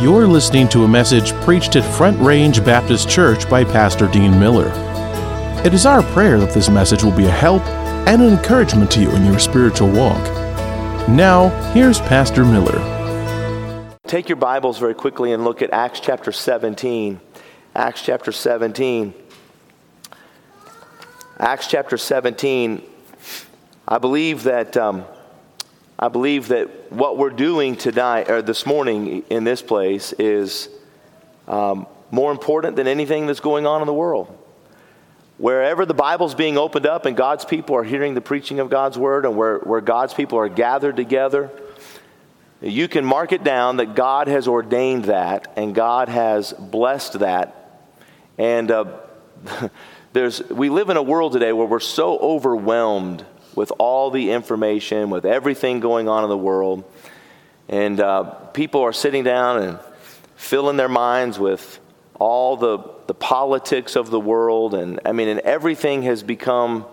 You're listening to a message preached at Front Range Baptist Church by Pastor Dean Miller. It is our prayer that this message will be a help and an encouragement to you in your spiritual walk. Now, here's Pastor Miller. Take your Bibles very quickly and look at Acts chapter 17. Acts chapter 17. Acts chapter 17. I believe that um, I believe that what we're doing tonight or this morning in this place is um, more important than anything that's going on in the world. Wherever the Bible's being opened up and God's people are hearing the preaching of God's word and where, where God's people are gathered together, you can mark it down that God has ordained that and God has blessed that. And uh, there's, we live in a world today where we're so overwhelmed with all the information, with everything going on in the world. And uh, people are sitting down and filling their minds with all the, the politics of the world. And I mean, and everything has become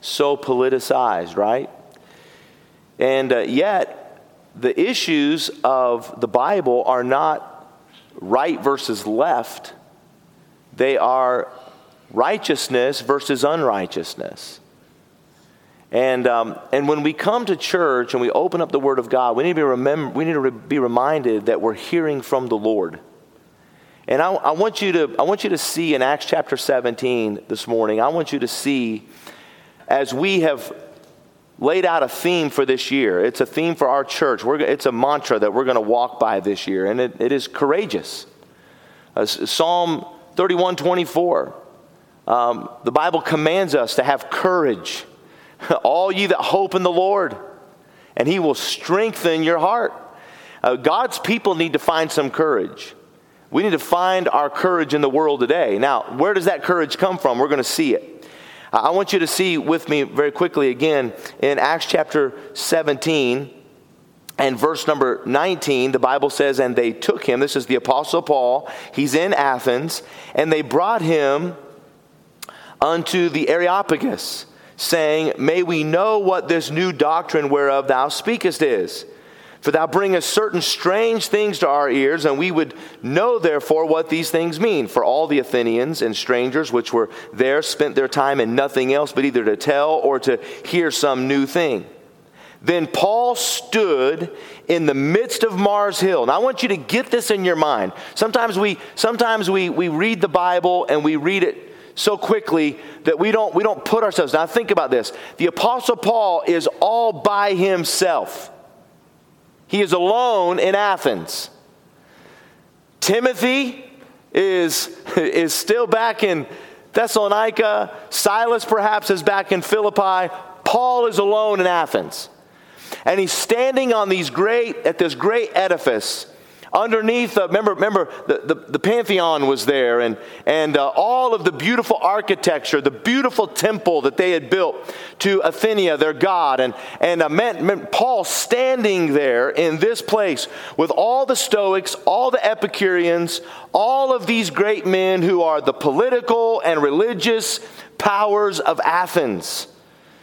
so politicized, right? And uh, yet, the issues of the Bible are not right versus left, they are righteousness versus unrighteousness. And, um, and when we come to church and we open up the Word of God, we need to be, remember, we need to re- be reminded that we're hearing from the Lord. And I, I, want you to, I want you to see in Acts chapter 17 this morning, I want you to see as we have laid out a theme for this year. It's a theme for our church. We're, it's a mantra that we're going to walk by this year, and it, it is courageous. Uh, Psalm 31 24. Um, the Bible commands us to have courage all ye that hope in the Lord, and he will strengthen your heart. Uh, God's people need to find some courage. We need to find our courage in the world today. Now, where does that courage come from? We're going to see it. I want you to see with me very quickly again in Acts chapter 17 and verse number 19. The Bible says, And they took him, this is the Apostle Paul, he's in Athens, and they brought him unto the Areopagus saying, May we know what this new doctrine whereof thou speakest is. For thou bringest certain strange things to our ears, and we would know therefore what these things mean. For all the Athenians and strangers which were there spent their time in nothing else but either to tell or to hear some new thing. Then Paul stood in the midst of Mars Hill. And I want you to get this in your mind. Sometimes we sometimes we, we read the Bible and we read it so quickly that we don't, we don't put ourselves. Now, think about this. The Apostle Paul is all by himself, he is alone in Athens. Timothy is, is still back in Thessalonica. Silas, perhaps, is back in Philippi. Paul is alone in Athens. And he's standing on these great, at this great edifice Underneath, uh, remember, remember the, the, the, Pantheon was there and, and uh, all of the beautiful architecture, the beautiful temple that they had built to Athena, their god. And, and uh, meant, meant Paul standing there in this place with all the Stoics, all the Epicureans, all of these great men who are the political and religious powers of Athens.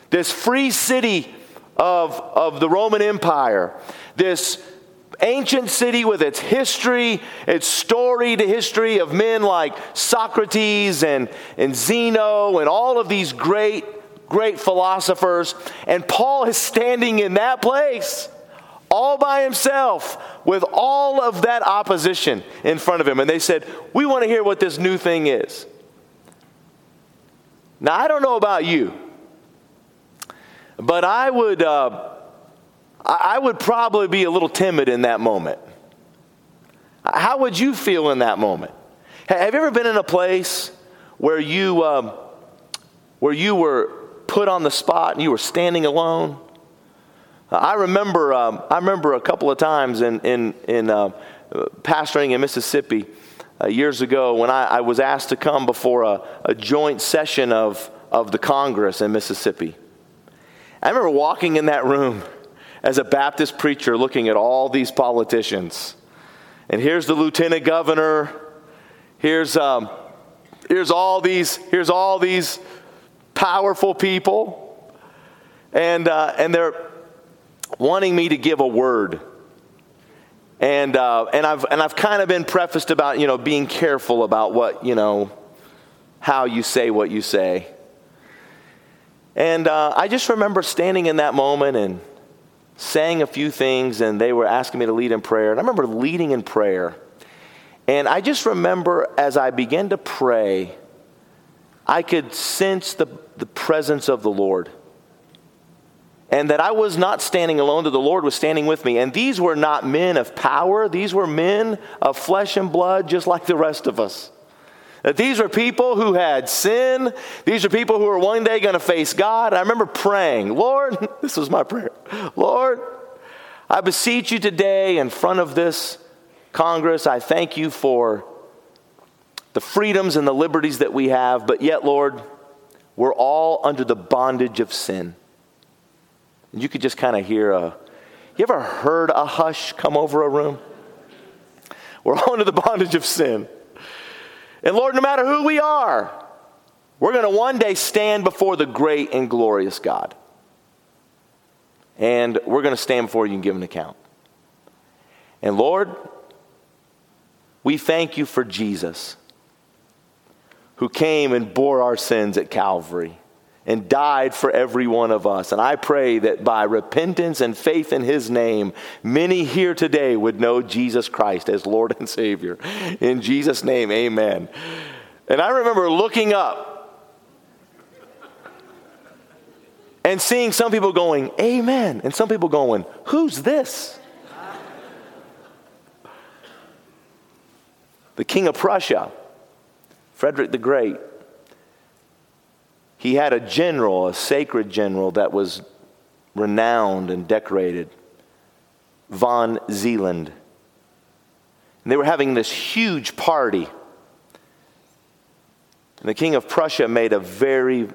This free city of, of the Roman Empire. This ancient city with its history, its storied history of men like Socrates and, and Zeno and all of these great, great philosophers. And Paul is standing in that place all by himself with all of that opposition in front of him. And they said, We want to hear what this new thing is. Now, I don't know about you, but I would. Uh, I would probably be a little timid in that moment. How would you feel in that moment? Have you ever been in a place where you, um, where you were put on the spot and you were standing alone? I remember, um, I remember a couple of times in, in, in uh, pastoring in Mississippi uh, years ago when I, I, was asked to come before a, a joint session of, of the Congress in Mississippi. I remember walking in that room as a Baptist preacher looking at all these politicians. And here's the lieutenant governor. Here's, um, here's, all, these, here's all these powerful people. And, uh, and they're wanting me to give a word. And, uh, and, I've, and I've kind of been prefaced about, you know, being careful about what, you know, how you say what you say. And uh, I just remember standing in that moment and saying a few things, and they were asking me to lead in prayer. And I remember leading in prayer. And I just remember as I began to pray, I could sense the, the presence of the Lord. And that I was not standing alone, that the Lord was standing with me. And these were not men of power, these were men of flesh and blood, just like the rest of us. That these were people who had sin. These are people who are one day going to face God. I remember praying, Lord, this was my prayer. Lord, I beseech you today in front of this Congress, I thank you for the freedoms and the liberties that we have, but yet, Lord, we're all under the bondage of sin. And you could just kind of hear a, you ever heard a hush come over a room? We're all under the bondage of sin. And Lord, no matter who we are, we're going to one day stand before the great and glorious God. And we're going to stand before you and give an account. And Lord, we thank you for Jesus who came and bore our sins at Calvary and died for every one of us. And I pray that by repentance and faith in his name, many here today would know Jesus Christ as Lord and Savior. In Jesus' name, amen. And I remember looking up and seeing some people going, Amen, and some people going, Who's this? the King of Prussia Frederick the Great, he had a general, a sacred general that was renowned and decorated, von Zeeland. And they were having this huge party. And the king of Prussia made a very,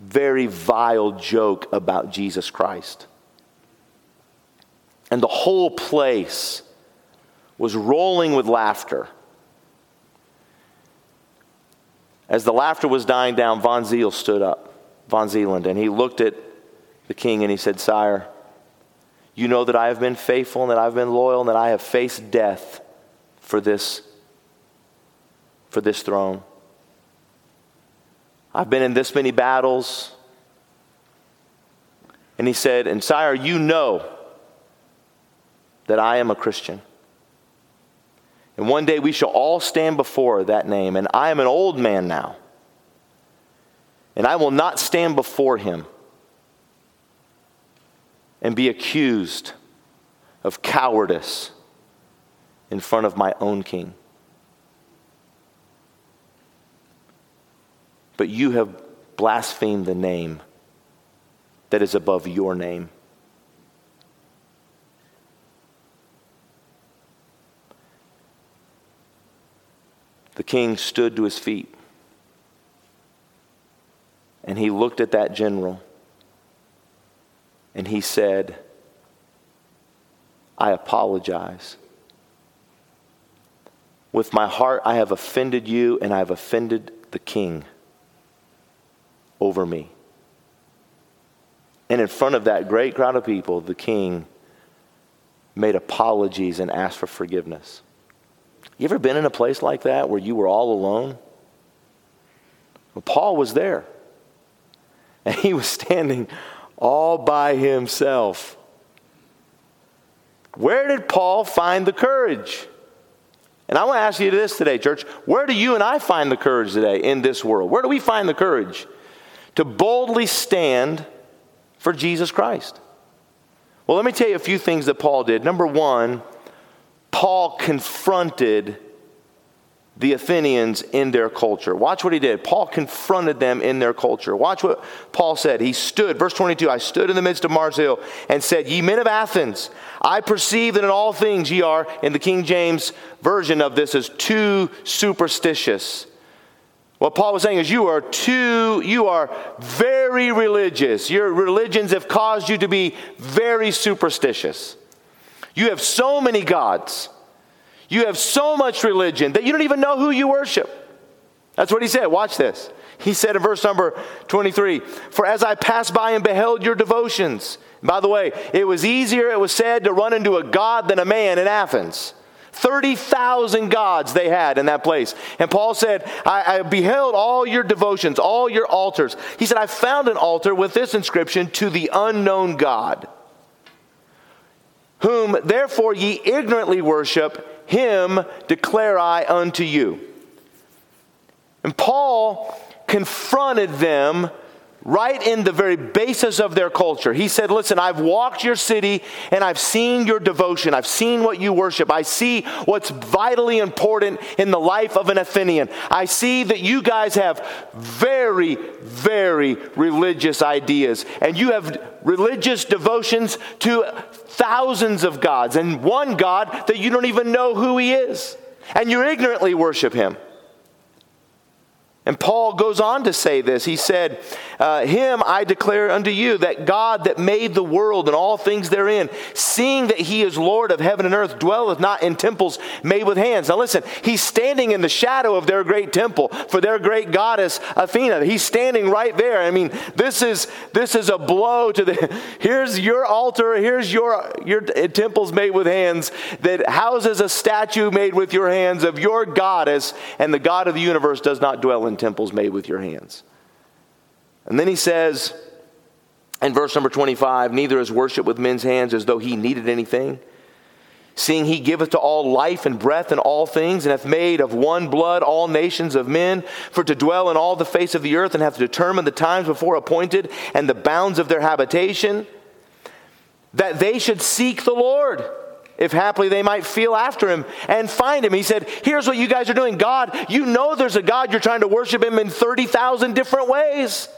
very vile joke about Jesus Christ. And the whole place was rolling with laughter. As the laughter was dying down, von Zeal stood up, von Zeeland, and he looked at the king and he said, Sire, you know that I have been faithful and that I've been loyal and that I have faced death for this, for this throne. I've been in this many battles. And he said, And sire, you know that I am a Christian. And one day we shall all stand before that name. And I am an old man now. And I will not stand before him and be accused of cowardice in front of my own king. But you have blasphemed the name that is above your name. The king stood to his feet and he looked at that general and he said, I apologize. With my heart, I have offended you and I have offended the king over me. And in front of that great crowd of people, the king made apologies and asked for forgiveness. You ever been in a place like that where you were all alone? Well, Paul was there. And he was standing all by himself. Where did Paul find the courage? And I want to ask you this today, church. Where do you and I find the courage today in this world? Where do we find the courage to boldly stand for Jesus Christ? Well, let me tell you a few things that Paul did. Number one, Paul confronted the Athenians in their culture. Watch what he did. Paul confronted them in their culture. Watch what Paul said. He stood, verse 22, I stood in the midst of Mars Hill and said, Ye men of Athens, I perceive that in all things ye are, in the King James version of this, is too superstitious. What Paul was saying is, you are too, you are very religious. Your religions have caused you to be very superstitious. You have so many gods. You have so much religion that you don't even know who you worship. That's what he said. Watch this. He said in verse number 23 For as I passed by and beheld your devotions, by the way, it was easier, it was said, to run into a God than a man in Athens. 30,000 gods they had in that place. And Paul said, I, I, beheld all your devotions, all your altars. He said, I found an altar with this inscription to the unknown God, whom therefore ye ignorantly worship, him declare I unto you. And Paul confronted them right in the very basis of their culture. He said, Listen, I've walked your city and I've seen your devotion. I've seen what you worship. I see what's vitally important in the life of an Athenian. I see that you guys have very, very religious ideas and you have religious devotions to thousands of gods and one God that you don't even know who he is. And you ignorantly worship him. And Paul goes on to say this. He said, uh, Him I declare unto you, that God that made the world and all things therein, seeing that He is Lord of heaven and earth, dwelleth not in temples made with hands. Now listen, He's standing in the shadow of their great temple for their great goddess Athena. He's standing right there. I mean, this is this is a blow to the. Here's your altar. Here's your your temples made with hands that houses a statue made with your hands of your goddess, and the God of the universe does not dwell in temples made with your hands. And then he says in verse number 25 Neither is worship with men's hands as though he needed anything. Seeing he giveth to all life and breath and all things, and hath made of one blood all nations of men, for to dwell in all the face of the earth, and hath determined the times before appointed and the bounds of their habitation, that they should seek the Lord if haply they might feel after him and find him. He said, Here's what you guys are doing. God, you know there's a God, you're trying to worship him in 30,000 different ways.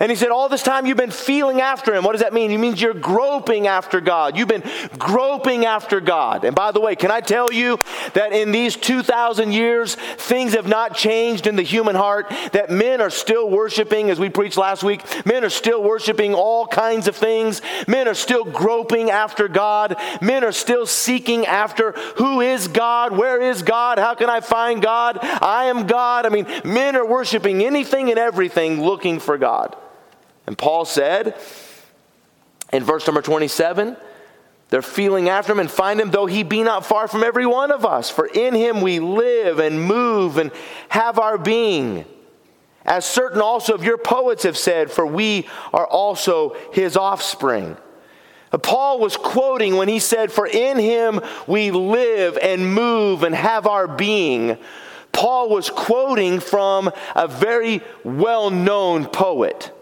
And he said, All this time you've been feeling after him. What does that mean? It means you're groping after God. You've been groping after God. And by the way, can I tell you that in these 2,000 years, things have not changed in the human heart? That men are still worshiping, as we preached last week, men are still worshiping all kinds of things. Men are still groping after God. Men are still seeking after who is God? Where is God? How can I find God? I am God. I mean, men are worshiping anything and everything looking for God. And Paul said in verse number 27, they're feeling after him and find him, though he be not far from every one of us. For in him we live and move and have our being. As certain also of your poets have said, for we are also his offspring. Paul was quoting when he said, For in him we live and move and have our being. Paul was quoting from a very well known poet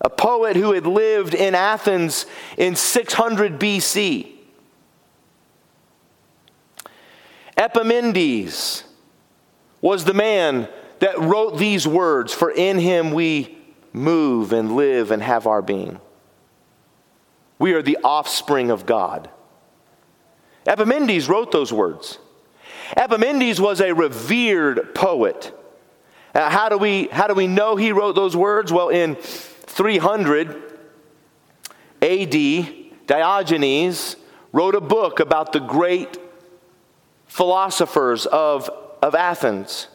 a poet who had lived in Athens in 600 BC. Epimenides was the man that wrote these words For in him we move and live and have our being. We are the offspring of God. Epimenides wrote those words. Epimenides was a revered poet. Uh, how, do we, how do we know he wrote those words? Well, in 300 AD, Diogenes wrote a book about the great philosophers of, of Athens.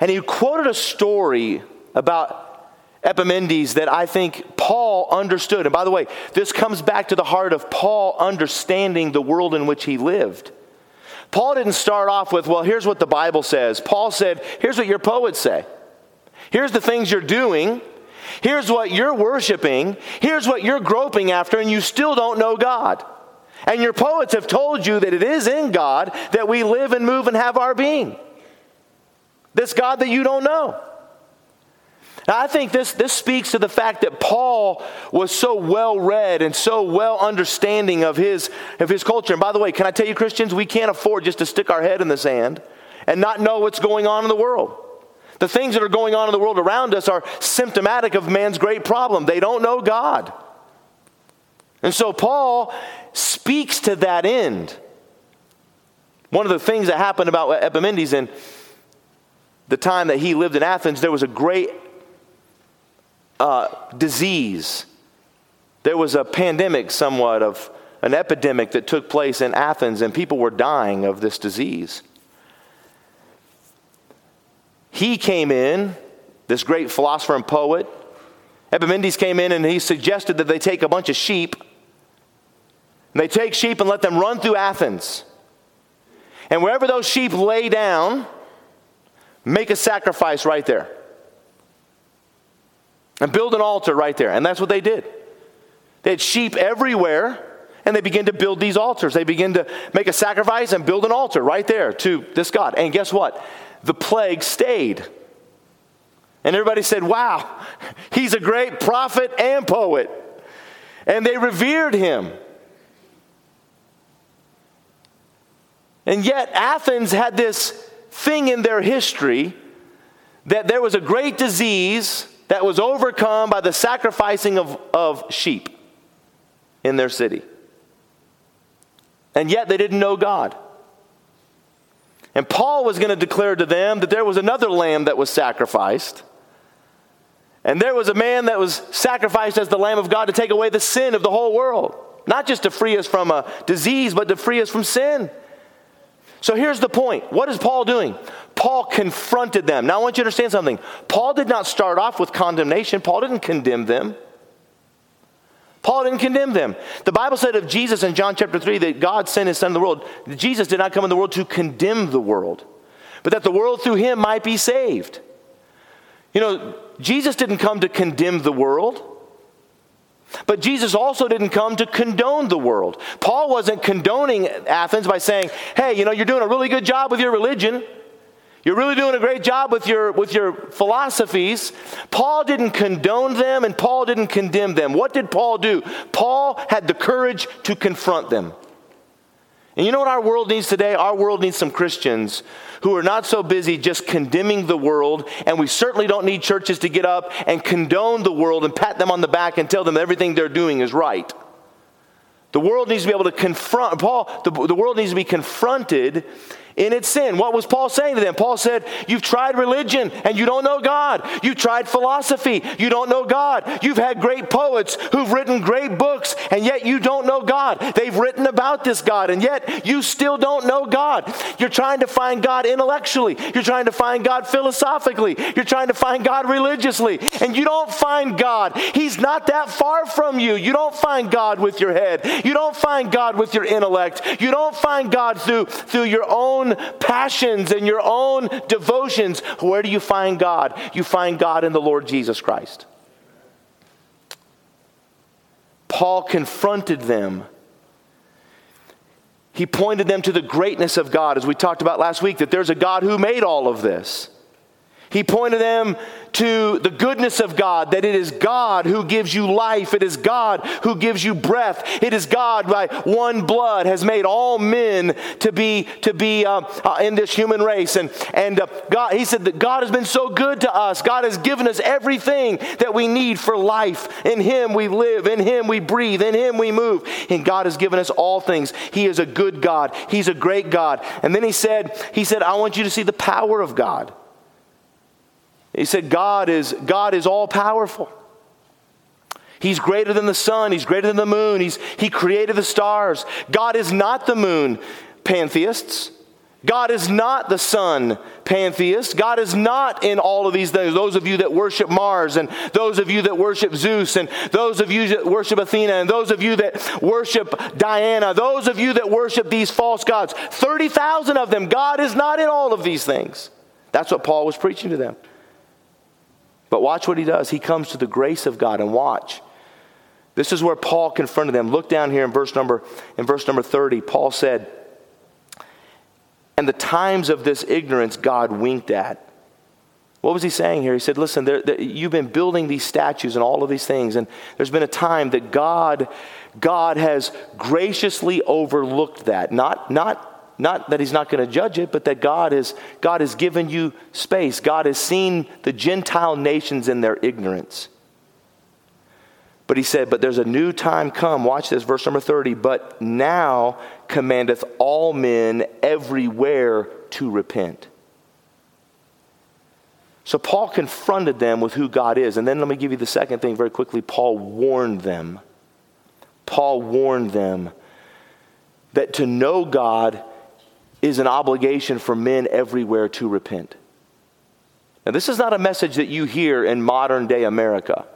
And he quoted a story about Epimenides that I think Paul understood. And by the way, this comes back to the heart of Paul understanding the world in which he lived. Paul didn't start off with, well, here's what the Bible says. Paul said, here's what your poets say. Here's the things you're doing. Here's what you're worshiping. Here's what you're groping after, and you still don't know God. And your poets have told you that it is in God that we live and move and have our being. This God that you don't know. Now, I think this, this speaks to the fact that Paul was so well read and so well understanding of his, of his culture. And by the way, can I tell you, Christians, we can't afford just to stick our head in the sand and not know what's going on in the world. The things that are going on in the world around us are symptomatic of man's great problem. They don't know God. And so Paul speaks to that end. One of the things that happened about Epimenides in the time that he lived in Athens, there was a great uh, disease. There was a pandemic, somewhat, of an epidemic that took place in Athens, and people were dying of this disease. He came in, this great philosopher and poet. Epimenides came in and he suggested that they take a bunch of sheep and they take sheep and let them run through Athens. And wherever those sheep lay down, make a sacrifice right there. And build an altar right there. And that's what they did. They had sheep everywhere, and they begin to build these altars. They begin to make a sacrifice and build an altar right there to this God. And guess what? The plague stayed. And everybody said, Wow, he's a great prophet and poet. And they revered him. And yet, Athens had this thing in their history that there was a great disease that was overcome by the sacrificing of, of sheep in their city. And yet, they didn't know God. And Paul was going to declare to them that there was another lamb that was sacrificed. And there was a man that was sacrificed as the Lamb of God to take away the sin of the whole world. Not just to free us from a disease, but to free us from sin. So here's the point. What is Paul doing? Paul confronted them. Now I want you to understand something. Paul did not start off with condemnation, Paul didn't condemn them. Paul didn't condemn them. The Bible said of Jesus in John chapter 3 that God sent his son in the world. Jesus did not come in the world to condemn the world, but that the world through him might be saved. You know, Jesus didn't come to condemn the world. But Jesus also didn't come to condone the world. Paul wasn't condoning Athens by saying, hey, you know, you're doing a really good job with your religion. You're really doing a great job with your, with your philosophies. Paul didn't condone them and Paul didn't condemn them. What did Paul do? Paul had the courage to confront them. And you know what our world needs today? Our world needs some Christians who are not so busy just condemning the world, and we certainly don't need churches to get up and condone the world and pat them on the back and tell them everything they're doing is right. The world needs to be able to confront, Paul, the, the world needs to be confronted in its sin. What was Paul saying to them? Paul said, You've tried religion and you don't know God. You've tried philosophy, you don't know God. You've had great poets who've written great books and yet you don't know God. They've written about this God and yet you still don't know God. You're trying to find God intellectually, you're trying to find God philosophically, you're trying to find God religiously, and you don't find God. He's not that far from you. You don't find God with your head, you don't find God with your intellect, you don't find God through, through your own own passions and your own devotions, where do you find God? You find God in the Lord Jesus Christ. Paul confronted them. He pointed them to the greatness of God, as we talked about last week, that there's a God who made all of this. He pointed them to the goodness of God, that it is God who gives you life. It is God who gives you breath. It is God by one blood has made all men to be, to be uh, uh, in this human race. And, and uh, God, he said that God has been so good to us. God has given us everything that we need for life. In Him we live. In Him we breathe. In Him we move. And God has given us all things. He is a good God. He's a great God. And then he said, he said, I want you to see the power of God. He said, God is, God is all powerful. He's greater than the sun. He's greater than the moon. He's, he created the stars. God is not the moon, pantheists. God is not the sun, pantheists. God is not in all of these things. Those of you that worship Mars, and those of you that worship Zeus, and those of you that worship Athena, and those of you that worship Diana, those of you that worship these false gods 30,000 of them. God is not in all of these things. That's what Paul was preaching to them. But watch what he does. He comes to the grace of God and watch. This is where Paul confronted them. Look down here in verse number in verse number 30. Paul said, "And the times of this ignorance God winked at." What was he saying here? He said, "Listen, there, there, you've been building these statues and all of these things, and there's been a time that God, God has graciously overlooked that. Not, not not that he's not going to judge it, but that God, is, God has given you space. God has seen the Gentile nations in their ignorance. But he said, But there's a new time come. Watch this, verse number 30. But now commandeth all men everywhere to repent. So Paul confronted them with who God is. And then let me give you the second thing very quickly. Paul warned them. Paul warned them that to know God is an obligation for men everywhere to repent. Now, this is not a message that you hear in modern day America.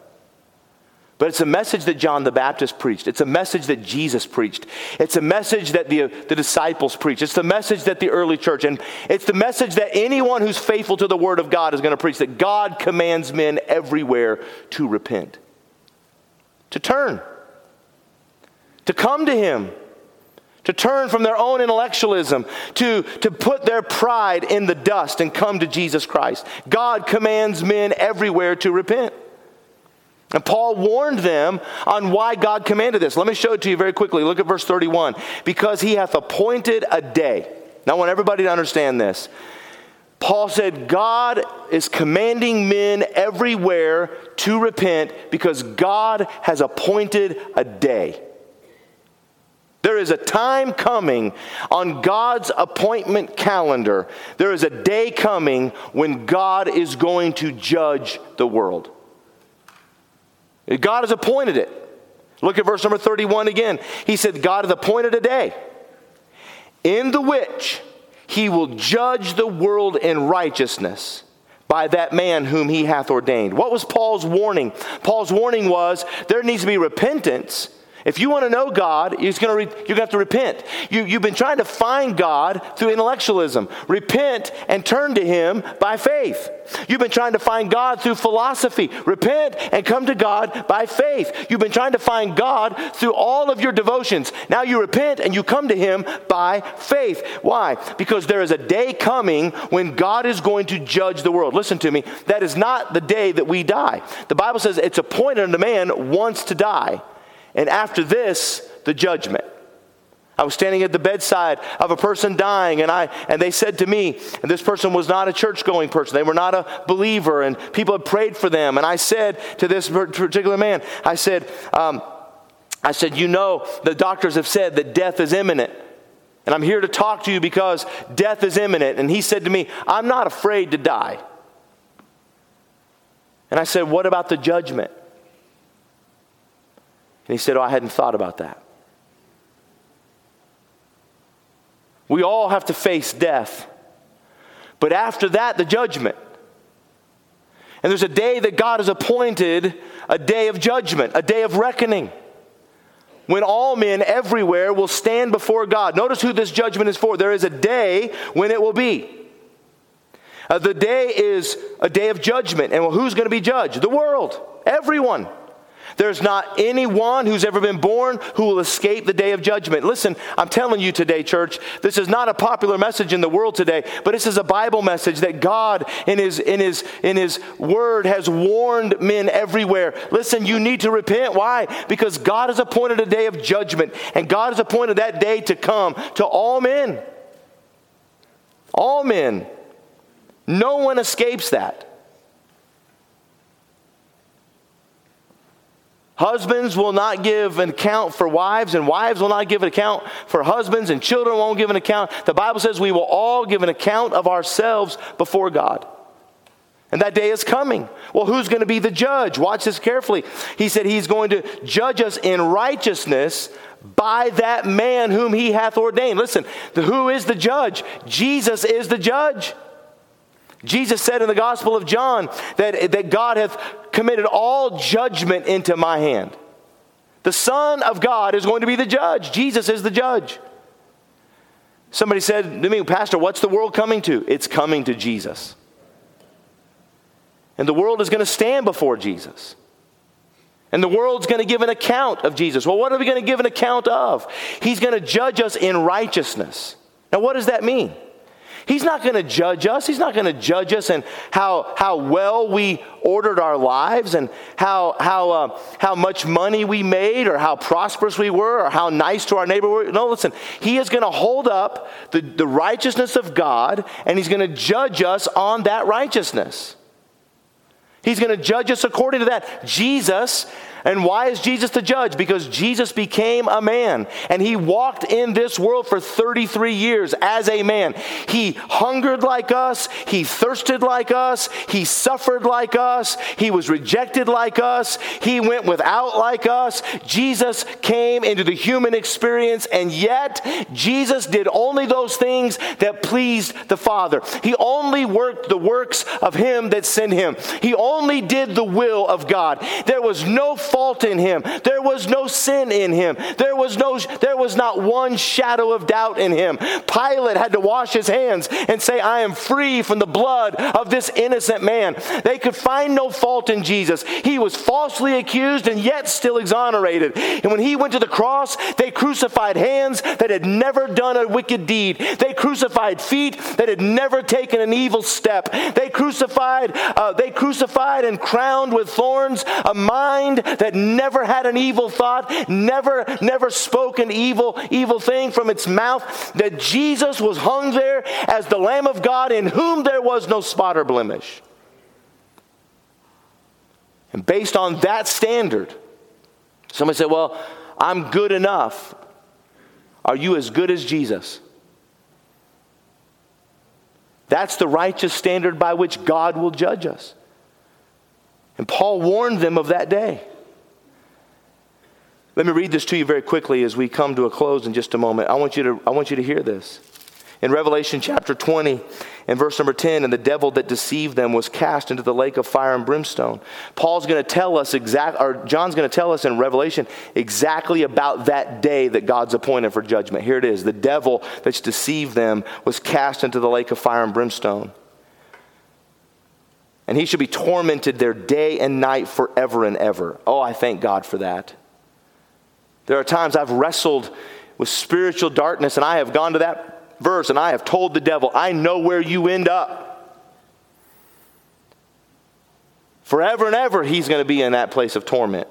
But it's a message that John the Baptist preached. It's a message that Jesus preached. It's a message that the, the disciples preached. It's the message that the early church, and it's the message that anyone who's faithful to the Word of God is going to preach that God commands men everywhere to repent, to turn, to come to Him, to turn from their own intellectualism, to, to put their pride in the dust and come to Jesus Christ. God commands men everywhere to repent. And Paul warned them on why God commanded this. Let me show it to you very quickly. Look at verse 31. Because he hath appointed a day. Now, I want everybody to understand this. Paul said, God is commanding men everywhere to repent because God has appointed a day. There is a time coming on God's appointment calendar. There is a day coming when God is going to judge the world. God has appointed it. Look at verse number 31 again. He said, God has appointed a day in the which he will judge the world in righteousness by that man whom he hath ordained. What was Paul's warning? Paul's warning was there needs to be repentance if you want to know God, you're going to, have to repent. You, you've been trying to find God through intellectualism. Repent and turn to Him by faith. You've been trying to find God through philosophy. Repent and come to God by faith. You've been trying to find God through all of your devotions. Now you repent and you come to Him by faith. Why? Because there is a day coming when God is going to judge the world. Listen to me. That is not the day that we die. The Bible says it's appointed unto man once to die. And after this, the judgment. I was standing at the bedside of a person dying, and, I, and they said to me, and this person was not a church going person, they were not a believer, and people had prayed for them. And I said to this particular man, I said, um, I said, You know, the doctors have said that death is imminent. And I'm here to talk to you because death is imminent. And he said to me, I'm not afraid to die. And I said, What about the judgment? And he said, Oh, I hadn't thought about that. We all have to face death. But after that, the judgment. And there's a day that God has appointed a day of judgment, a day of reckoning, when all men everywhere will stand before God. Notice who this judgment is for. There is a day when it will be. Uh, the day is a day of judgment. And well, who's going to be judged? The world, everyone. There's not anyone who's ever been born who will escape the day of judgment. Listen, I'm telling you today, church, this is not a popular message in the world today, but this is a Bible message that God in his in his in his word has warned men everywhere. Listen, you need to repent. Why? Because God has appointed a day of judgment, and God has appointed that day to come to all men. All men. No one escapes that. Husbands will not give an account for wives, and wives will not give an account for husbands, and children won't give an account. The Bible says we will all give an account of ourselves before God. And that day is coming. Well, who's going to be the judge? Watch this carefully. He said he's going to judge us in righteousness by that man whom he hath ordained. Listen, who is the judge? Jesus is the judge. Jesus said in the Gospel of John that, that God hath committed all judgment into my hand. The Son of God is going to be the judge. Jesus is the judge. Somebody said to me, Pastor, what's the world coming to? It's coming to Jesus. And the world is going to stand before Jesus. And the world's going to give an account of Jesus. Well, what are we going to give an account of? He's going to judge us in righteousness. Now, what does that mean? He's not going to judge us. He's not going to judge us and how, how well we ordered our lives and how, how, uh, how much money we made or how prosperous we were or how nice to our neighbor we were. No, listen. He is going to hold up the, the righteousness of God and he's going to judge us on that righteousness. He's going to judge us according to that. Jesus And why is Jesus the judge? Because Jesus became a man and he walked in this world for 33 years as a man. He hungered like us, he thirsted like us, he suffered like us, he was rejected like us, he went without like us. Jesus came into the human experience, and yet Jesus did only those things that pleased the Father. He only worked the works of him that sent him. He only did the will of God. There was no fault in him. There was no sin in him. There was no there was not one shadow of doubt in him. Pilate had to wash his hands and say, "I am free from the blood of this innocent man." They could find no fault in Jesus. He was falsely accused and yet still exonerated. And when he went to the cross, they crucified hands that had never done a wicked deed. They crucified feet that had never taken an evil step. They crucified uh, they crucified and crowned with thorns a mind that never had an evil thought, never, never spoke an evil, evil thing from its mouth, that Jesus was hung there as the Lamb of God in whom there was no spot or blemish. And based on that standard, somebody said, Well, I'm good enough. Are you as good as Jesus? That's the righteous standard by which God will judge us. And Paul warned them of that day. Let me read this to you very quickly as we come to a close in just a moment. I want you to, I want you to hear this. In Revelation chapter 20 and verse number 10, and the devil that deceived them was cast into the lake of fire and brimstone. Paul's going to tell us exact, or John's going to tell us in Revelation exactly about that day that God's appointed for judgment. Here it is. The devil that's deceived them was cast into the lake of fire and brimstone and he should be tormented there day and night forever and ever. Oh, I thank God for that. There are times I've wrestled with spiritual darkness, and I have gone to that verse and I have told the devil, I know where you end up. Forever and ever, he's going to be in that place of torment.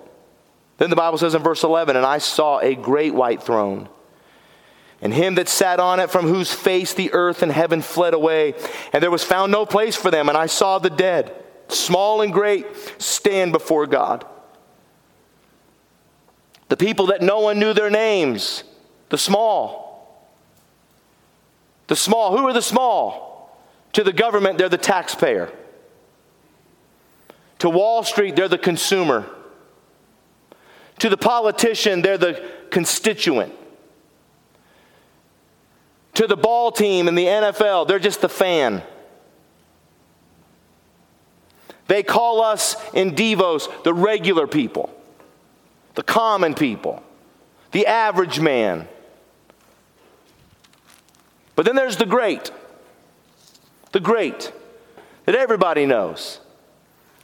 Then the Bible says in verse 11, And I saw a great white throne and him that sat on it, from whose face the earth and heaven fled away. And there was found no place for them. And I saw the dead, small and great, stand before God. The people that no one knew their names, the small. The small, who are the small? To the government, they're the taxpayer. To Wall Street, they're the consumer. To the politician, they're the constituent to the ball team in the NFL, they're just the fan. They call us in Davos the regular people, the common people, the average man. But then there's the great, the great that everybody knows.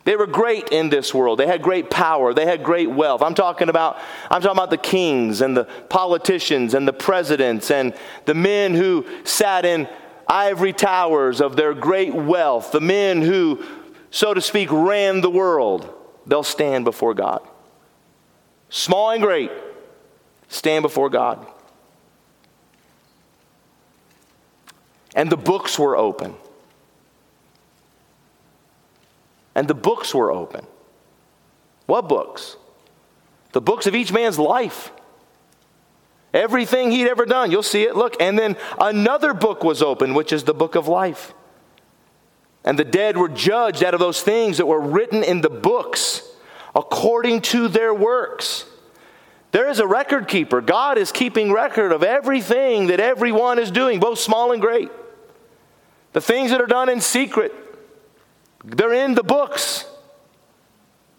They were great in this world. They had great power. They had great wealth. I'm talking about I'm talking about the kings and the politicians and the presidents and the men who sat in ivory towers of their great wealth, the men who so to speak ran the world. They'll stand before God. Small and great stand before God. And the books were open and the books were open. What books? The books of each man's life. Everything he'd ever done, you'll see it. Look, and then another book was opened, which is the book of life. And the dead were judged out of those things that were written in the books according to their works. There is a record keeper. God is keeping record of everything that everyone is doing, both small and great. The things that are done in secret, they're in the books.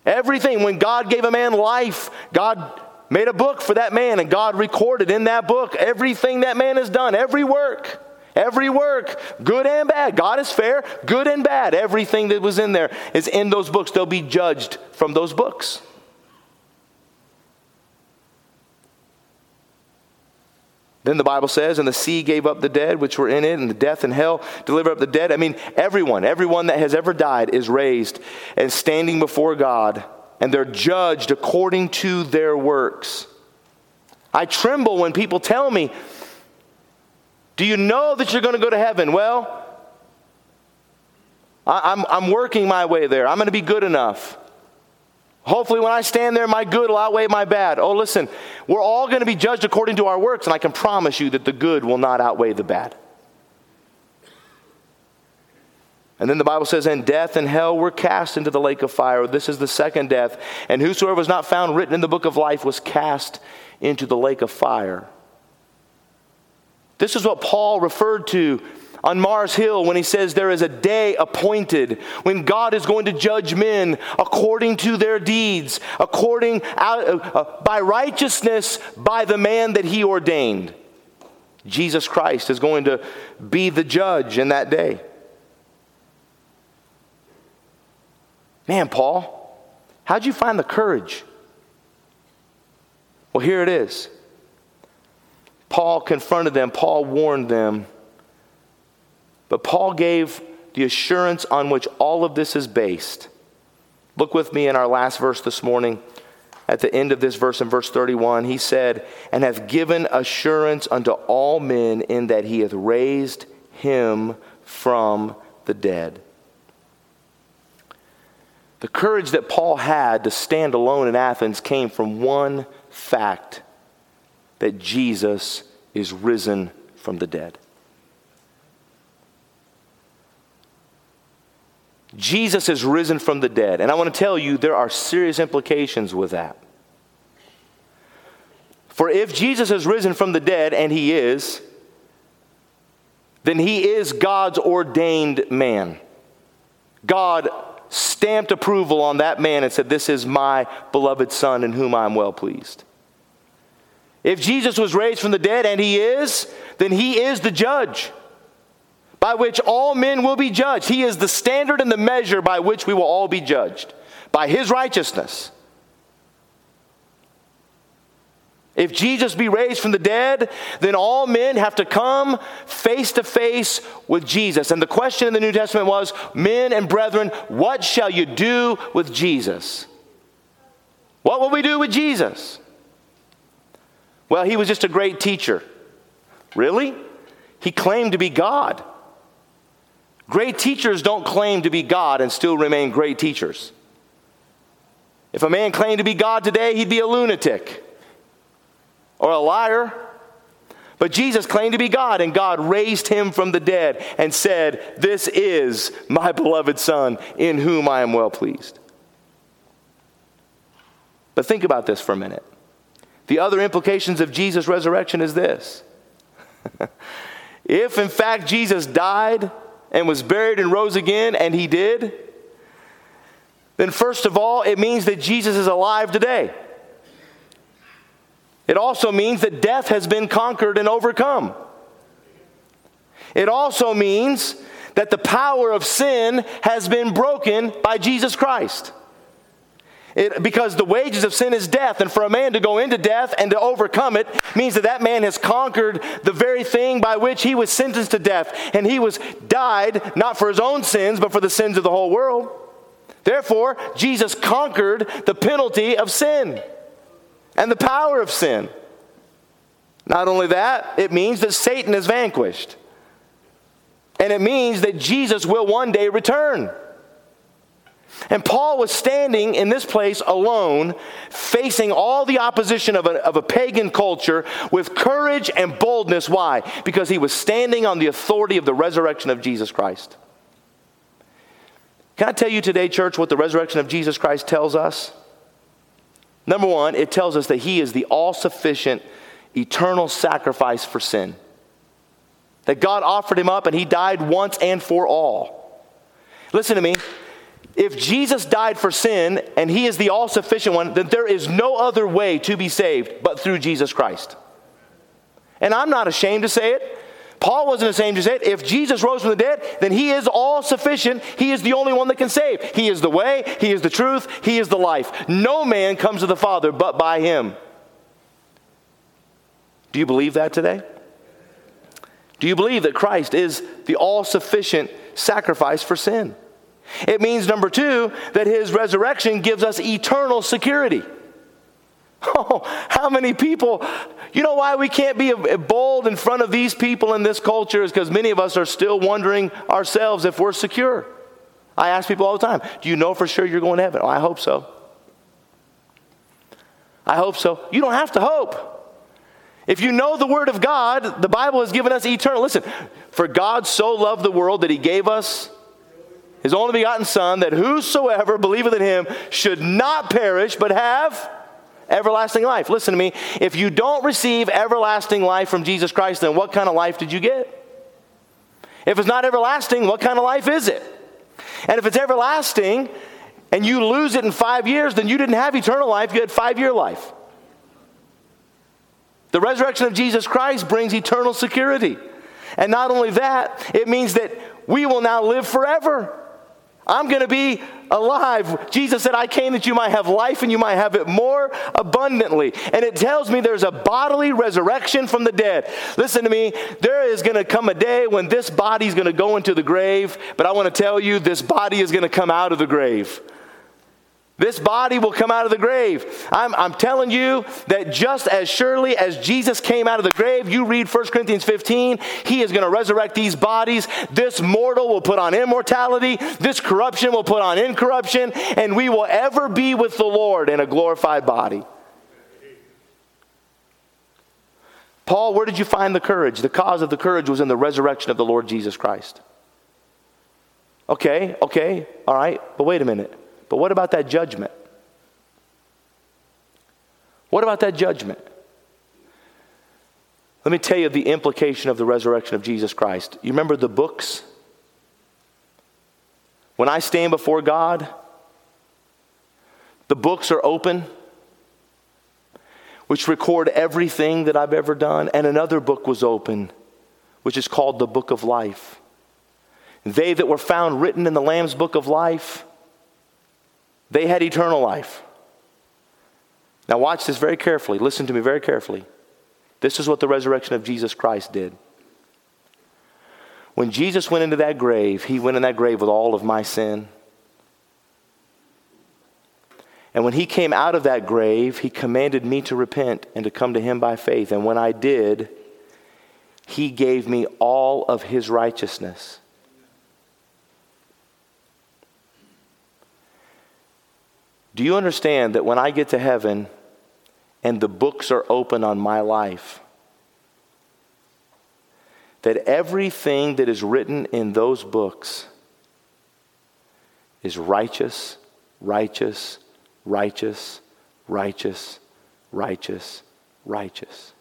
Everything. When God gave a man life, God made a book for that man, and God recorded in that book everything that man has done, every work. Every work, good and bad. God is fair, good and bad. Everything that was in there is in those books. They'll be judged from those books. Then the Bible says, and the sea gave up the dead which were in it, and the death and hell delivered up the dead. I mean, everyone, everyone that has ever died is raised and standing before God, and they're judged according to their works. I tremble when people tell me, Do you know that you're going to go to heaven? Well, I, am I'm, I'm working my way there. I'm going to be good enough. Hopefully, when I stand there, my good will outweigh my bad. Oh, listen, we're all going to be judged according to our works, and I can promise you that the good will not outweigh the bad. And then the Bible says, And death and hell were cast into the lake of fire. This is the second death. And whosoever was not found written in the book of life was cast into the lake of fire. This is what Paul referred to on Mars Hill when he says there is a day appointed when God is going to judge men according to their deeds, according out, uh, uh, by righteousness by the man that he ordained. Jesus Christ is going to be the judge in that day. Man, Paul, how'd you find the courage? Well, here it is. Paul confronted them, Paul warned them. But Paul gave the assurance on which all of this is based. Look with me in our last verse this morning. At the end of this verse, in verse 31, he said, And hath given assurance unto all men in that he hath raised him from the dead. The courage that Paul had to stand alone in Athens came from one fact that Jesus is risen from the dead. Jesus is risen from the dead. And I want to tell you, there are serious implications with that. For if Jesus is risen from the dead, and he is, then he is God's ordained man. God stamped approval on that man and said, This is my beloved Son in whom I am well pleased. If Jesus was raised from the dead, and he is, then he is the judge by which all men will be judged. He is the standard and the measure by which we will all be judged, by his righteousness. If Jesus be raised from the dead, then all men have to come face to face with Jesus. And the question in the New Testament was, Men and brethren, what shall you do with Jesus? What will we do with Jesus? Well, he was just a great teacher. Really? He claimed to be God. Great teachers don't claim to be God and still remain great teachers. If a man claimed to be God today, he'd be a lunatic or a liar. But Jesus claimed to be God, and God raised him from the dead and said, This is my beloved Son, in whom I am well pleased. But think about this for a minute. The other implications of Jesus' resurrection is this. if in fact Jesus died and was buried and rose again, and he did, then first of all, it means that Jesus is alive today. It also means that death has been conquered and overcome. It also means that the power of sin has been broken by Jesus Christ. It, because the wages of sin is death, and for a man to go into death and to overcome it means that that man has conquered the very thing by which he was sentenced to death, and he was died not for his own sins, but for the sins of the whole world. Therefore, Jesus conquered the penalty of sin and the power of sin. Not only that, it means that Satan is vanquished. And it means that Jesus will one day return. And Paul was standing in this place alone, facing all the opposition of a, of a pagan culture with courage and boldness. Why? Because he was standing on the authority of the resurrection of Jesus Christ. Can I tell you today, church, what the resurrection of Jesus Christ tells us? Number one, it tells us that He is the all sufficient, eternal sacrifice for sin. That God offered Him up and He died once and for all. Listen to me. If Jesus died for sin and He is the all sufficient one, then there is no other way to be saved but through Jesus Christ. And I'm not ashamed to say it. Paul wasn't ashamed to say it. If Jesus rose from the dead, then he is all sufficient. He is the only one that can save. He is the way, he is the truth, he is the life. No man comes to the Father but by him. Do you believe that today? Do you believe that Christ is the all sufficient sacrifice for sin? It means, number two, that his resurrection gives us eternal security. Oh, how many people, you know why we can't be bold in front of these people in this culture is because many of us are still wondering ourselves if we're secure. I ask people all the time, do you know for sure you're going to heaven? Oh, I hope so. I hope so. You don't have to hope. If you know the Word of God, the Bible has given us eternal. Listen, for God so loved the world that He gave us His only begotten Son, that whosoever believeth in Him should not perish, but have everlasting life. Listen to me. If you don't receive everlasting life from Jesus Christ, then what kind of life did you get? If it's not everlasting, what kind of life is it? And if it's everlasting and you lose it in five years, then you didn't have eternal life, you had five year life. The resurrection of Jesus Christ brings eternal security. And not only that, it means that we will now live forever. I'm going to be alive. Jesus said, I came that you might have life and you might have it more abundantly. And it tells me there's a bodily resurrection from the dead. Listen to me, there is going to come a day when this body is going to go into the grave, but I want to tell you, this body is going to come out of the grave. This body will come out of the grave. I'm, I'm, telling you that just as surely as Jesus came out of the grave, you read 1 Corinthians 15, he is going to resurrect these bodies. This mortal will put on immortality, this corruption will put on incorruption, and we will ever be with the Lord in a glorified body. Paul, where did you find the courage? The cause of the courage was in the resurrection of the Lord Jesus Christ. Okay, okay, all right, but wait a minute. But what about that judgment? What about that judgment? Let me tell you the implication of the resurrection of Jesus Christ. You remember the books? When I stand before God, the books are open, which record everything that I've ever done, and another book was open, which is called the book of life. They that were found written in the Lamb's book of life they had eternal life. Now, watch this very carefully. Listen to me very carefully. This is what the resurrection of Jesus Christ did. When Jesus went into that grave, he went in that grave with all of my sin. And when he came out of that grave, he commanded me to repent and to come to him by faith. And when I did, he gave me all of his righteousness. Do you understand that when I get to heaven and the books are open on my life, that everything that is written in those books is righteous, righteous, righteous, righteous, righteous, righteous.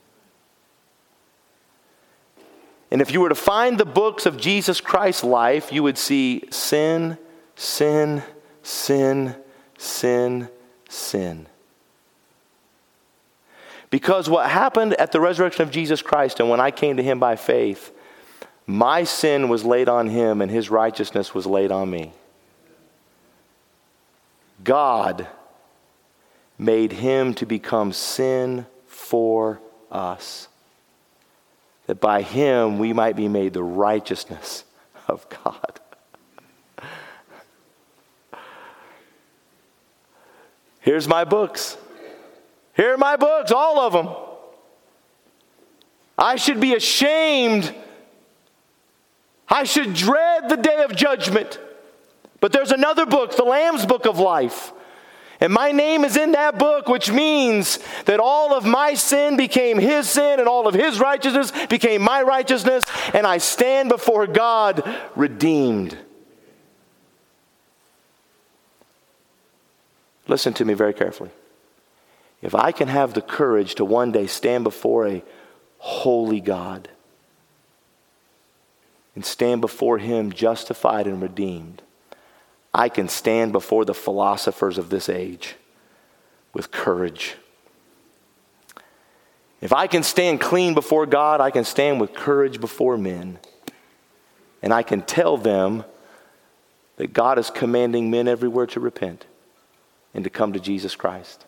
And if you were to find the books of Jesus Christ's life, you would see sin, sin, sin, sin, sin. Because what happened at the resurrection of Jesus Christ and when I came to him by faith, my sin was laid on him and his righteousness was laid on me. God made him to become sin for us, that by him we might be made the righteousness of God. Here's my books. Here are my books, all of them. I should be ashamed. I should dread the day of judgment. But there's another book, the Lamb's Book of Life. And my name is in that book, which means that all of my sin became his sin and all of his righteousness became my righteousness, and I stand before God redeemed. Listen to me very carefully. If I can have the courage to one day stand before a holy God and stand before Him justified and redeemed, I can stand before the philosophers of this age with courage. If I can stand clean before God, I can stand with courage before men. And I can tell them that God is commanding men everywhere to repent and to come to Jesus Christ.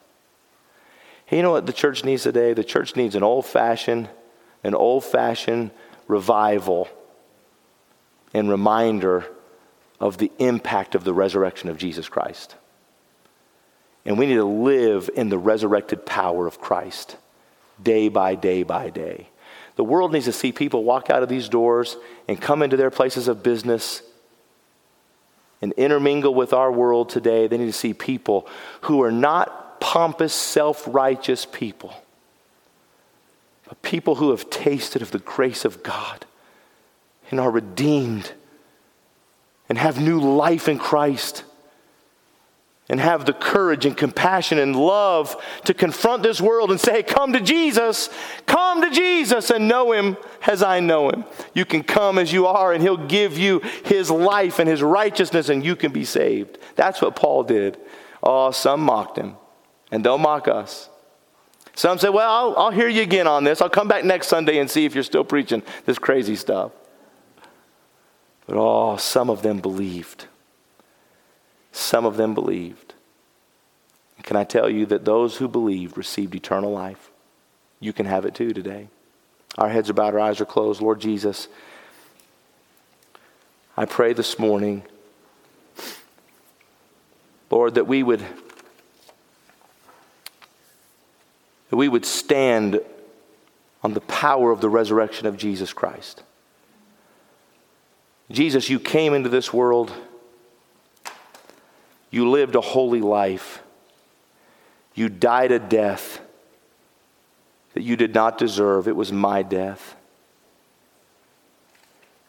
Hey, you know what the church needs today? The church needs an old fashioned, an old fashioned revival and reminder of the impact of the resurrection of Jesus Christ. And we need to live in the resurrected power of Christ day by day by day. The world needs to see people walk out of these doors and come into their places of business and intermingle with our world today, they need to see people who are not pompous, self righteous people, but people who have tasted of the grace of God and are redeemed and have new life in Christ and have the courage and compassion and love to confront this world and say, Come to Jesus, come to Jesus and know him as I know him. You can come as you are, and he'll give you his life and his righteousness, and you can be saved. That's what Paul did. Oh, some mocked him, and they'll mock us. Some say, Well, I'll, I'll hear you again on this. I'll come back next Sunday and see if you're still preaching this crazy stuff. But oh, some of them believed. Some of them believed. Can I tell you that those who believed received eternal life? You can have it too today. Our heads are bowed, our eyes are closed. Lord Jesus, I pray this morning, Lord, that we would that we would stand on the power of the resurrection of Jesus Christ. Jesus, you came into this world you lived a holy life. You died a death that you did not deserve. It was my death.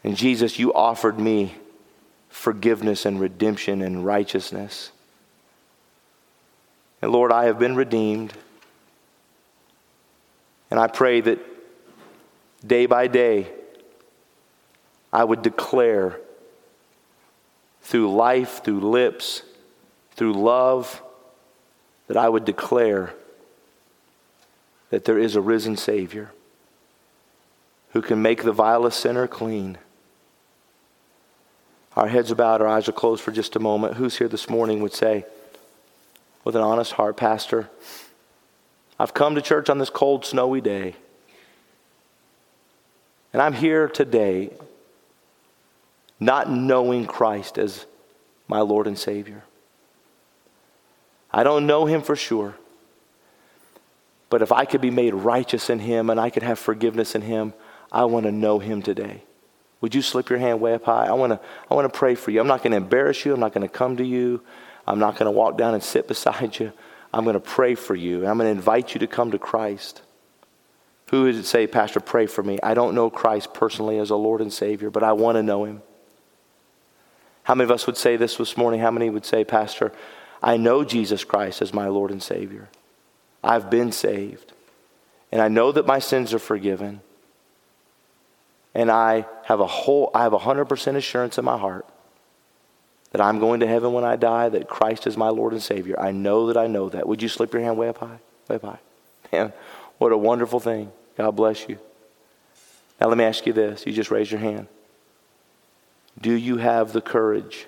And Jesus, you offered me forgiveness and redemption and righteousness. And Lord, I have been redeemed. And I pray that day by day, I would declare through life, through lips, through love, that I would declare that there is a risen Savior who can make the vilest sinner clean. Our heads are bowed, our eyes are closed for just a moment. Who's here this morning would say, with an honest heart, Pastor, I've come to church on this cold, snowy day, and I'm here today not knowing Christ as my Lord and Savior. I don't know him for sure. But if I could be made righteous in him and I could have forgiveness in him, I want to know him today. Would you slip your hand way up high? I want to, I want to pray for you. I'm not going to embarrass you. I'm not going to come to you. I'm not going to walk down and sit beside you. I'm going to pray for you. I'm going to invite you to come to Christ. Who would say, Pastor, pray for me? I don't know Christ personally as a Lord and Savior, but I want to know him. How many of us would say this this morning? How many would say, Pastor, I know Jesus Christ as my Lord and Savior. I've been saved. And I know that my sins are forgiven. And I have a whole I have a 100% assurance in my heart that I'm going to heaven when I die, that Christ is my Lord and Savior. I know that I know that. Would you slip your hand way up high? Way up high. Man, what a wonderful thing. God bless you. Now let me ask you this. You just raise your hand. Do you have the courage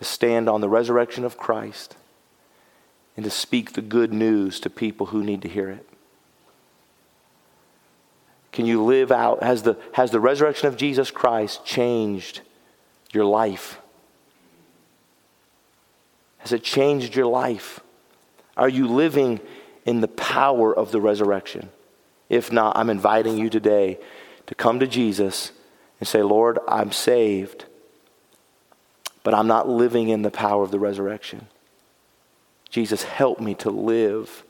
to stand on the resurrection of Christ and to speak the good news to people who need to hear it? Can you live out? Has the, has the resurrection of Jesus Christ changed your life? Has it changed your life? Are you living in the power of the resurrection? If not, I'm inviting you today to come to Jesus and say, Lord, I'm saved but I'm not living in the power of the resurrection. Jesus, help me to live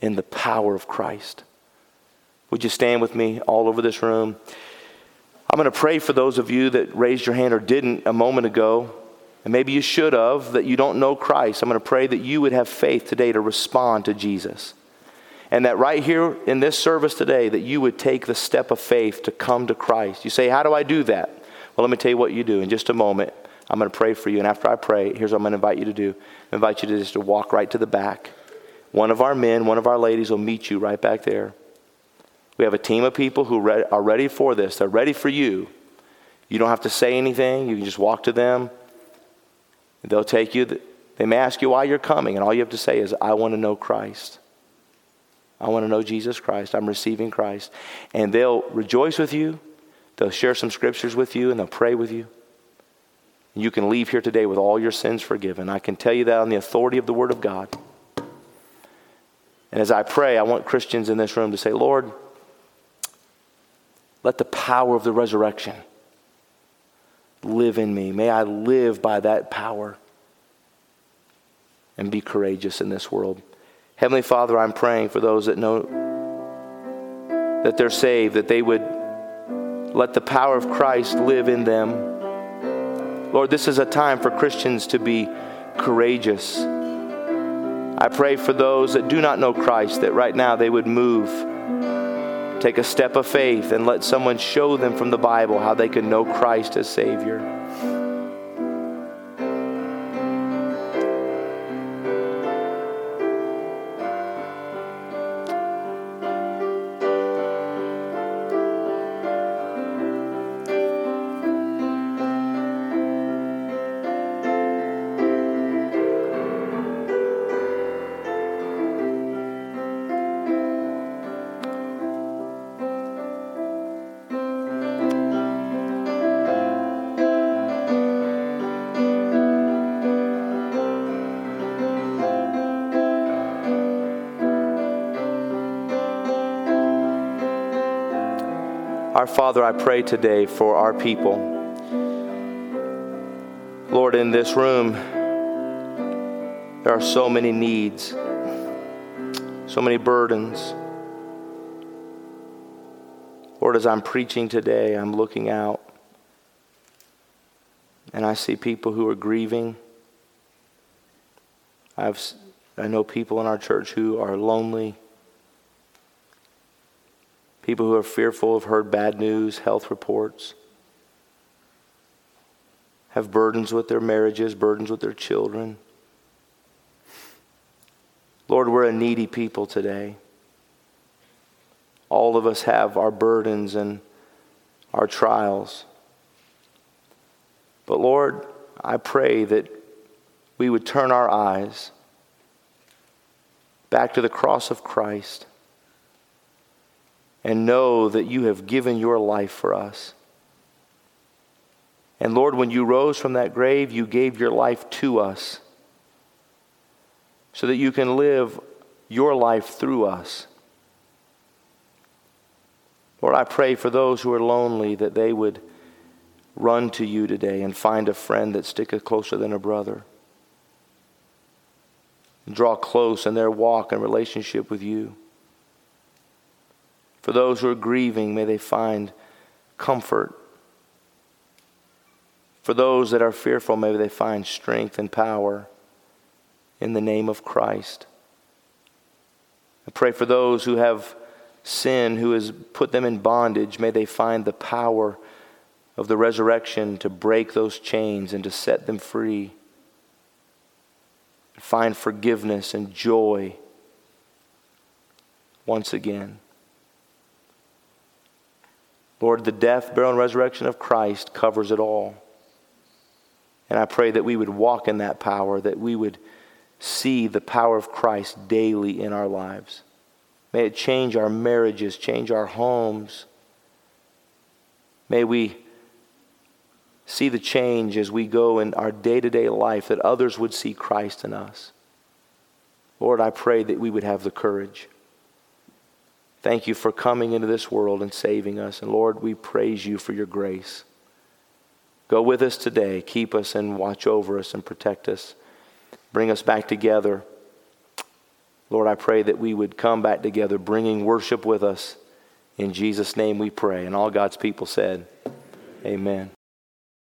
in the power of Christ. Would you stand with me all over this room? I'm going to pray for those of you that raised your hand or didn't a moment ago, and maybe you should have, that you don't know Christ. I'm going to pray that you would have faith today to respond to Jesus. And that right here in this service today, that you would take the step of faith to come to Christ. You say, How do I do that? Well, let me tell you what you do. In just a moment, I'm going to pray for you. And after I pray, here's what I'm going to invite you to do I invite you to just to walk right to the back. One of our men, one of our ladies will meet you right back there. We have a team of people who re- are ready for this. They're ready for you. You don't have to say anything. You can just walk to them. They'll take you. They may ask you why you're coming, and all you have to say is, I want to know Christ. I want to know Jesus Christ. I'm receiving Christ. And they'll rejoice with you. They'll share some scriptures with you and they'll pray with you. You can leave here today with all your sins forgiven. I can tell you that on the authority of the Word of God. And as I pray, I want Christians in this room to say, Lord, let the power of the resurrection live in me. May I live by that power. and be courageous in this world. Heavenly Father, I'm praying for those that know that they're saved, that they would let the power of Christ live in them. Lord, this is a time for Christians to be courageous. I pray for those that do not know Christ that right now they would move, take a step of faith, and let someone show them from the Bible how they can know Christ as Savior. Our Father, I pray today for our people. Lord, in this room, there are so many needs, so many burdens. Lord, as I'm preaching today, I'm looking out and I see people who are grieving. I've, I know people in our church who are lonely. People who are fearful have heard bad news, health reports, have burdens with their marriages, burdens with their children. Lord, we're a needy people today. All of us have our burdens and our trials. But Lord, I pray that we would turn our eyes back to the cross of Christ and know that you have given your life for us. And Lord, when you rose from that grave, you gave your life to us so that you can live your life through us. Lord, I pray for those who are lonely that they would run to you today and find a friend that sticketh closer than a brother. Draw close in their walk and relationship with you. For those who are grieving, may they find comfort. For those that are fearful, may they find strength and power in the name of Christ. I pray for those who have sin, who has put them in bondage, may they find the power of the resurrection to break those chains and to set them free. Find forgiveness and joy once again. Lord, the death, burial, and resurrection of Christ covers it all. And I pray that we would walk in that power, that we would see the power of Christ daily in our lives. May it change our marriages, change our homes. May we see the change as we go in our day to day life, that others would see Christ in us. Lord, I pray that we would have the courage Thank you for coming into this world and saving us. And Lord, we praise you for your grace. Go with us today. Keep us and watch over us and protect us. Bring us back together. Lord, I pray that we would come back together, bringing worship with us. In Jesus' name we pray. And all God's people said, Amen.